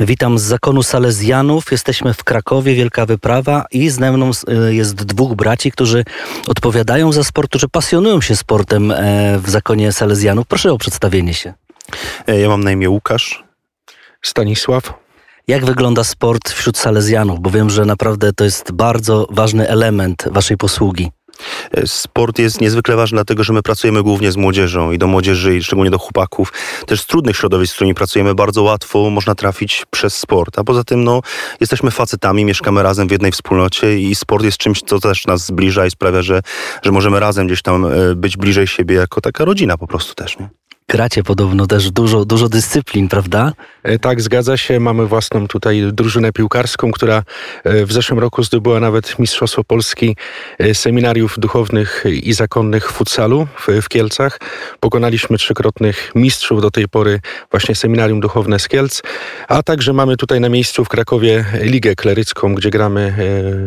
Witam z zakonu Salezjanów. Jesteśmy w Krakowie, wielka wyprawa i z mną y, jest dwóch braci, którzy odpowiadają za sport, którzy pasjonują się sportem e, w zakonie Salezjanów. Proszę o przedstawienie się. E, Ja mam na imię Łukasz. Stanisław. Jak wygląda sport wśród Salezjanów? Bo wiem, że naprawdę to jest bardzo ważny element waszej posługi. E, Sport jest niezwykle ważny, dlatego że my pracujemy głównie z młodzieżą i do młodzieży, i szczególnie do chłopaków. Też z trudnych środowisk, z którymi pracujemy, bardzo łatwo można trafić przez sport. A poza tym, no, jesteśmy facetami, mieszkamy razem w jednej wspólnocie i sport jest czymś, co też nas zbliża i sprawia, że, że możemy razem gdzieś tam e, być bliżej siebie jako taka rodzina po prostu też. Nie? Gracie podobno też dużo, dużo dyscyplin, prawda? E, Tak, zgadza się. Mamy własną tutaj drużynę piłkarską, która e, w zeszłym roku zdobyła nawet Mistrzostwo Polski e, seminariów duchownych i zakonnych w futsalu w, Kielcach. Pokonaliśmy trzykrotnych mistrzów do tej pory właśnie seminarium duchowne z Kielc, a także mamy tutaj na miejscu w Krakowie Ligę Klerycką, gdzie gramy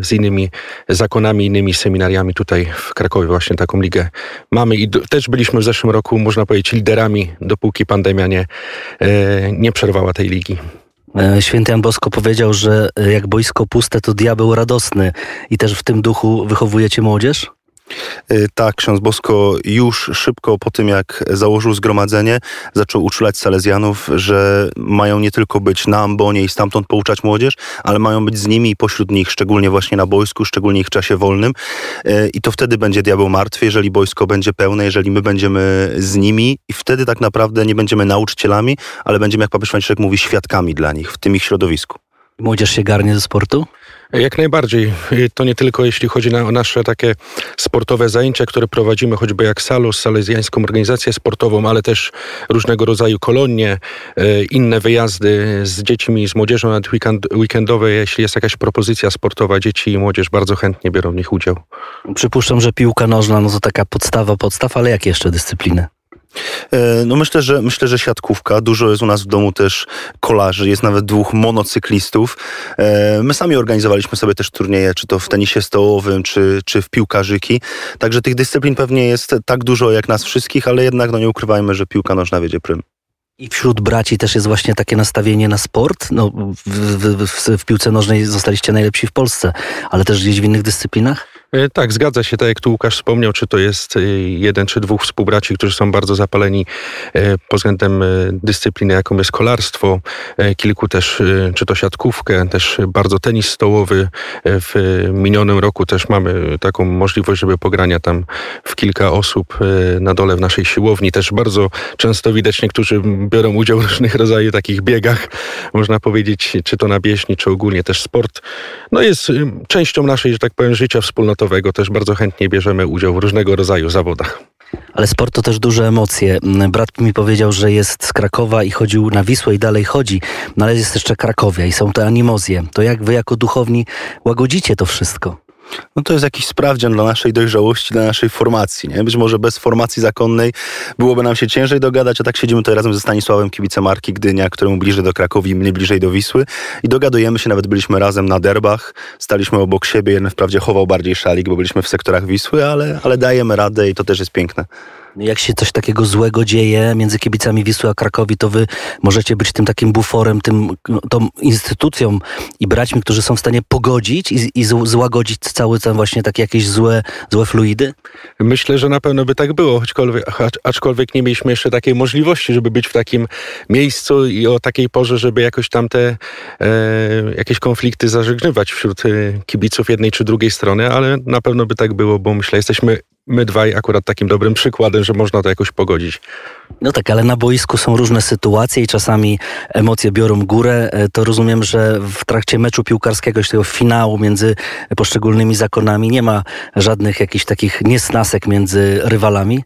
z innymi zakonami, innymi seminariami tutaj w Krakowie właśnie taką ligę mamy i też byliśmy w zeszłym roku, można powiedzieć, liderami, dopóki pandemia nie, e, nie przerwała tej ligi. E, Święty Jan Bosko powiedział, że jak boisko puste, to diabeł radosny. I też w tym duchu wychowujecie młodzież? E, Tak, ksiądz Bosko już szybko po tym, jak założył zgromadzenie, zaczął uczulać Salezjanów, że mają nie tylko być na ambonie i stamtąd pouczać młodzież, ale mają być z nimi i pośród nich, szczególnie właśnie na boisku, szczególnie w czasie wolnym. E, I to wtedy będzie diabeł martwy, jeżeli boisko będzie pełne, jeżeli my będziemy z nimi i wtedy tak naprawdę nie będziemy nauczycielami, ale będziemy, jak papież Franciszek mówi, świadkami dla nich w tym ich środowisku. Młodzież się garnie do sportu? Jak najbardziej. To nie tylko jeśli chodzi na, o nasze takie sportowe zajęcia, które prowadzimy, choćby jak Salus, salezjańską organizację sportową, ale też różnego rodzaju kolonie, y, inne wyjazdy z dziećmi, z młodzieżą nawet weekend, weekendowe. Jeśli jest jakaś propozycja sportowa, dzieci i młodzież bardzo chętnie biorą w nich udział. Przypuszczam, że piłka nożna no to taka podstawa podstaw, ale jakie jeszcze dyscypliny? E, No myślę, że myślę, że siatkówka. Dużo jest u nas w domu też kolarzy, jest nawet dwóch monocyklistów. E, My sami organizowaliśmy sobie też turnieje, czy to w tenisie stołowym, czy, czy w piłkarzyki. Także tych dyscyplin pewnie jest tak dużo jak nas wszystkich, ale jednak no nie ukrywajmy, że piłka nożna wiedzie prym. I wśród braci też jest właśnie takie nastawienie na sport. No, w, w, w, w piłce nożnej zostaliście najlepsi w Polsce, ale też gdzieś w innych dyscyplinach? E, Tak, zgadza się. Tak jak tu Łukasz wspomniał, czy to jest e, jeden czy dwóch współbraci, którzy są bardzo zapaleni e, pod względem dyscypliny, jaką jest kolarstwo, kilku też, czy to siatkówkę, też bardzo tenis stołowy. W minionym roku też mamy taką możliwość, żeby pogrania tam w kilka osób na dole w naszej siłowni. Też bardzo często widać niektórzy biorą udział w różnych rodzajach takich biegach, można powiedzieć, czy to na bieżni, czy ogólnie też sport. No jest częścią naszej, że tak powiem, życia wspólnotowego. Też bardzo chętnie bierzemy udział w różnego rodzaju zawodach. Ale sport to też duże emocje. Mm, Brat mi powiedział, że jest z Krakowa i chodził na Wisłę i dalej chodzi, no ale jest jeszcze Krakowia i są te animozje. To jak wy jako duchowni łagodzicie to wszystko? No to jest jakiś sprawdzian dla naszej dojrzałości, dla naszej formacji. Nie? Być może bez formacji zakonnej byłoby nam się ciężej dogadać, a tak siedzimy tutaj razem ze Stanisławem, kibicem Marki Gdynia, któremu bliżej do Krakowi, mnie bliżej do Wisły i dogadujemy się, nawet byliśmy razem na derbach, staliśmy obok siebie, jeden wprawdzie chował bardziej szalik, bo byliśmy w sektorach Wisły, ale, ale dajemy radę i to też jest piękne. Jak się coś takiego złego dzieje między kibicami Wisły a Krakowi, to wy możecie być tym takim buforem, tym, no, tą instytucją i braćmi, którzy są w stanie pogodzić i, i złagodzić cały ten właśnie takie jakieś złe, złe fluidy? Myślę, że na pewno by tak było, choćkolwiek, acz- aczkolwiek nie mieliśmy jeszcze takiej możliwości, żeby być w takim miejscu i o takiej porze, żeby jakoś tam te e, jakieś konflikty zażegnywać wśród e, kibiców jednej czy drugiej strony, ale na pewno by tak było, bo myślę, jesteśmy my dwaj akurat takim dobrym przykładem, że można to jakoś pogodzić. No tak, ale na boisku są różne sytuacje i czasami emocje biorą górę. E, To rozumiem, że w trakcie meczu piłkarskiego, tego finału między poszczególnymi zakonami nie ma żadnych jakichś takich niesnasek między rywalami.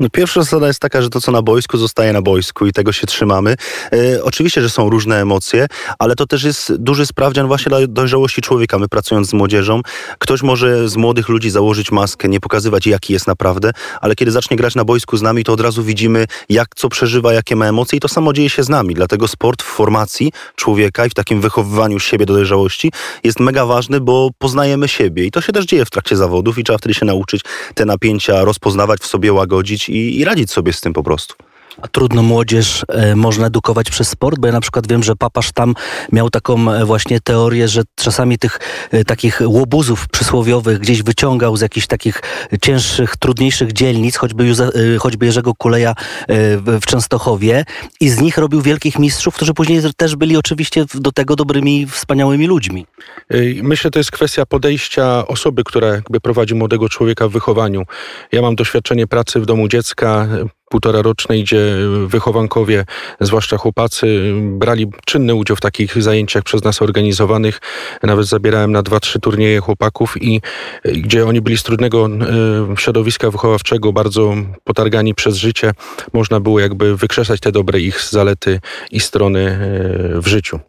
No pierwsza zasada jest taka, że to co na boisku zostaje na boisku i tego się trzymamy. E, oczywiście, że są różne emocje, ale to też jest duży sprawdzian właśnie dla dojrzałości człowieka. My pracując z młodzieżą, ktoś może z młodych ludzi założyć maskę, nie pokazywać jaki jest naprawdę, ale kiedy zacznie grać na boisku z nami, to od razu widzimy jak co przeżywa, jakie ma emocje i to samo dzieje się z nami. Dlatego sport w formacji człowieka i w takim wychowywaniu siebie do dojrzałości jest mega ważny, bo poznajemy siebie i to się też dzieje w trakcie zawodów i trzeba wtedy się nauczyć te napięcia rozpoznawać w sobie, łagodzić i, i radzić sobie z tym po prostu. A trudno młodzież e, można edukować przez sport? Bo ja na przykład wiem, że papasz tam miał taką e, właśnie teorię, że czasami tych e, takich łobuzów przysłowiowych gdzieś wyciągał z jakichś takich cięższych, trudniejszych dzielnic, choćby, Józe, e, choćby Jerzego Kuleja w Częstochowie i z nich robił wielkich mistrzów, którzy później też byli oczywiście do tego dobrymi, wspaniałymi ludźmi. Myślę, to jest kwestia podejścia osoby, która jakby prowadzi młodego człowieka w wychowaniu. Ja mam doświadczenie pracy w domu dziecka, półtora rocznej, gdzie wychowankowie, zwłaszcza chłopacy, brali czynny udział w takich zajęciach przez nas organizowanych. Nawet zabierałem na dwa, trzy turnieje chłopaków i y, gdzie oni byli z trudnego y, środowiska wychowawczego, bardzo potargani przez życie, można było jakby wykrzesać te dobre ich zalety i strony w życiu.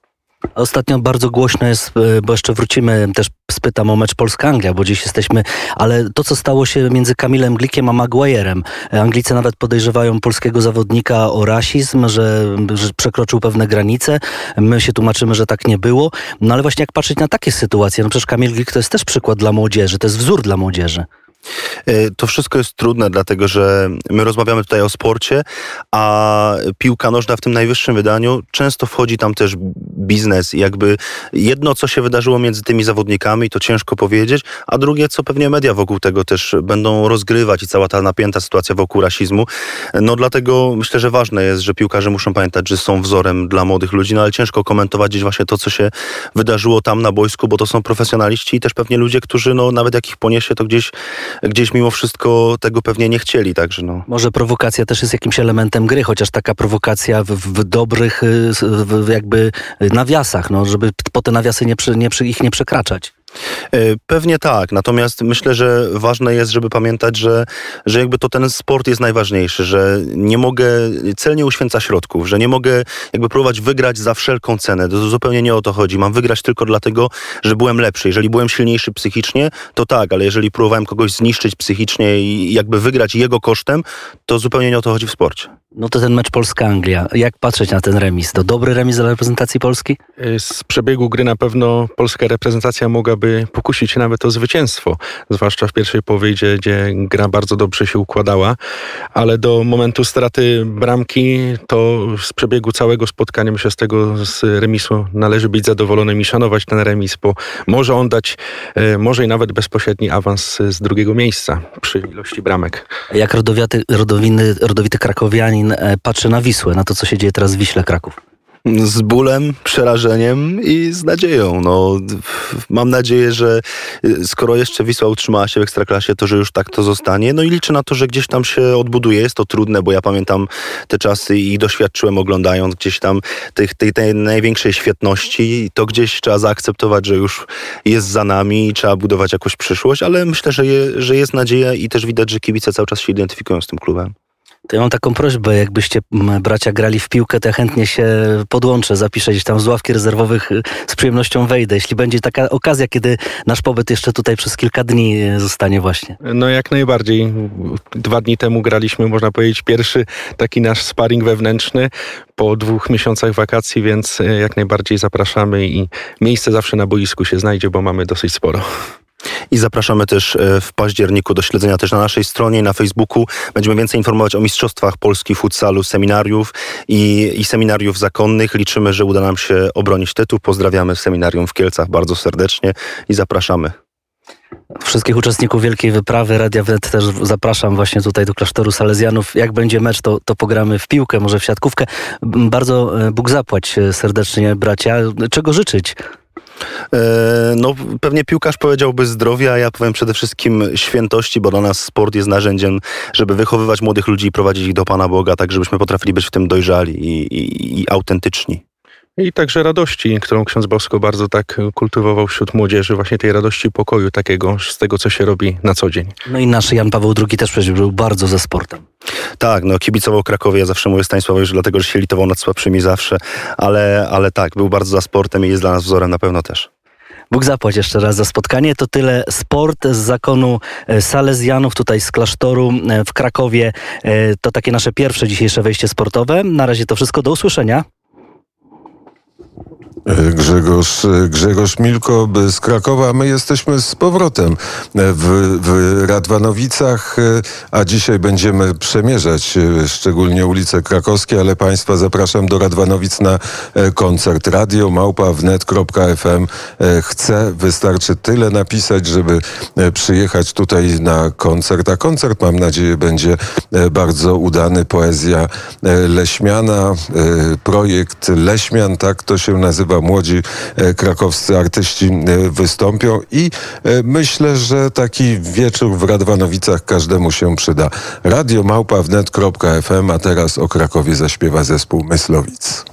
Ostatnio bardzo głośno jest, e, bo jeszcze wrócimy, też spytam o mecz Polska-Anglia, bo dziś jesteśmy, ale to, co stało się między Kamilem Glikiem a Maguire'em. E, Anglicy nawet podejrzewają polskiego zawodnika o rasizm, że, że przekroczył pewne granice. My się tłumaczymy, że tak nie było. No ale właśnie jak patrzeć na takie sytuacje, no przecież Kamil Glik to jest też przykład dla młodzieży, to jest wzór dla młodzieży. E, To wszystko jest trudne, dlatego że my rozmawiamy tutaj o sporcie, a piłka nożna w tym najwyższym wydaniu często wchodzi tam też biznes. Jakby jedno, co się wydarzyło między tymi zawodnikami, to ciężko powiedzieć, a drugie, co pewnie media wokół tego też będą rozgrywać i cała ta napięta sytuacja wokół rasizmu. No dlatego myślę, że ważne jest, że piłkarze muszą pamiętać, że są wzorem dla młodych ludzi, no ale ciężko komentować gdzieś właśnie to, co się wydarzyło tam na boisku, bo to są profesjonaliści i też pewnie ludzie, którzy no nawet jak ich poniesie, to gdzieś gdzieś mimo wszystko tego pewnie nie chcieli, także no. Może prowokacja też jest jakimś elementem gry, chociaż taka prowokacja w, w dobrych y, w jakby nawiasach, no, żeby po te nawiasy nie, przy, nie, przy, ich nie przekraczać. E, Pewnie tak, natomiast myślę, że ważne jest, żeby pamiętać, że, że jakby to ten sport jest najważniejszy, że nie mogę, cel nie uświęca środków, że nie mogę jakby próbować wygrać za wszelką cenę. To zupełnie nie o to chodzi. Mam wygrać tylko dlatego, że byłem lepszy. Jeżeli byłem silniejszy psychicznie, to tak, ale jeżeli próbowałem kogoś zniszczyć psychicznie i jakby wygrać jego kosztem, to zupełnie nie o to chodzi w sporcie. No to ten mecz Polska-Anglia. Jak patrzeć na ten remis? To dobry remis dla reprezentacji Polski? Y, Z przebiegu gry na pewno polska reprezentacja mogłaby pokusić się nawet o zwycięstwo, zwłaszcza w pierwszej połowie, gdzie, gdzie gra bardzo dobrze się układała, ale do momentu straty bramki, to z przebiegu całego spotkania, myślę, z tego z remisu należy być zadowolonym i szanować ten remis, bo może on dać, y, może i nawet bezpośredni awans z drugiego miejsca przy ilości bramek. Jak rodowiaty, rodowiny, rodowity krakowianin e, patrzy na Wisłę, na to, co się dzieje teraz w Wiśle Kraków? z bólem, przerażeniem i z nadzieją. No, mam nadzieję, że y, skoro jeszcze Wisła utrzymała się w Ekstraklasie, to że już tak to zostanie. No i liczę na to, że gdzieś tam się odbuduje. Jest to trudne, bo ja pamiętam te czasy i doświadczyłem oglądając gdzieś tam tych, tej, tej największej świetności. To gdzieś trzeba zaakceptować, że już jest za nami i trzeba budować jakąś przyszłość, ale myślę, że, je, że jest nadzieja i też widać, że kibice cały czas się identyfikują z tym klubem. To ja mam taką prośbę, jakbyście bracia grali w piłkę, to ja chętnie się podłączę, zapiszę gdzieś tam z ławki rezerwowych, y, z przyjemnością wejdę. Jeśli będzie taka okazja, kiedy nasz pobyt jeszcze tutaj przez kilka dni y, zostanie właśnie. No jak najbardziej. Dwa dni temu graliśmy, można powiedzieć, pierwszy taki nasz sparring wewnętrzny po dwóch miesiącach wakacji, więc e, jak najbardziej zapraszamy i miejsce zawsze na boisku się znajdzie, bo mamy dosyć sporo. I zapraszamy też e, w październiku do śledzenia też na naszej stronie na Facebooku. Będziemy więcej informować o Mistrzostwach Polski futsalu, seminariów i, i seminariów zakonnych. Liczymy, że uda nam się obronić tytuł. Pozdrawiamy seminarium w Kielcach bardzo serdecznie i zapraszamy. Wszystkich uczestników Wielkiej Wyprawy Radia Wnet też zapraszam właśnie tutaj do klasztoru Salezjanów. Jak będzie mecz, to, to pogramy w piłkę, może w siatkówkę. Bardzo e, Bóg zapłać e, serdecznie, bracia. Czego życzyć? E, No, pewnie piłkarz powiedziałby zdrowia, a ja powiem przede wszystkim świętości, bo dla nas sport jest narzędziem, żeby wychowywać młodych ludzi i prowadzić ich do Pana Boga, tak żebyśmy potrafili być w tym dojrzali i, i, i autentyczni. I także radości, którą ksiądz Bosko bardzo tak kultywował wśród młodzieży, właśnie tej radości pokoju takiego z tego, co się robi na co dzień. No i nasz Jan Paweł II też przecież był bardzo ze sportem. Tak, no kibicował Krakowie, ja zawsze mówię Stanisławowi, że dlatego, że się litował nad słabszymi zawsze, ale, ale tak, był bardzo za sportem i jest dla nas wzorem na pewno też. Bóg zapłać jeszcze raz za spotkanie. To tyle sport z zakonu e, Salezjanów, tutaj z klasztoru e, w Krakowie. E, To takie nasze pierwsze dzisiejsze wejście sportowe. Na razie to wszystko. Do usłyszenia. Grzegorz, Grzegorz Milko z Krakowa. My jesteśmy z powrotem w, w Radwanowicach, a dzisiaj będziemy przemierzać szczególnie ulice krakowskie, ale Państwa zapraszam do Radwanowic na koncert. Radio małpa wnet.fm chce, wystarczy tyle napisać, żeby przyjechać tutaj na koncert, a koncert mam nadzieję będzie bardzo udany. Poezja Leśmiana, projekt Leśmian, tak to się nazywa młodzi e, krakowscy artyści e, wystąpią i e, myślę, że taki wieczór w Radwanowicach każdemu się przyda. Radio małpa wnet.fm, a teraz o Krakowie zaśpiewa zespół Myslowic.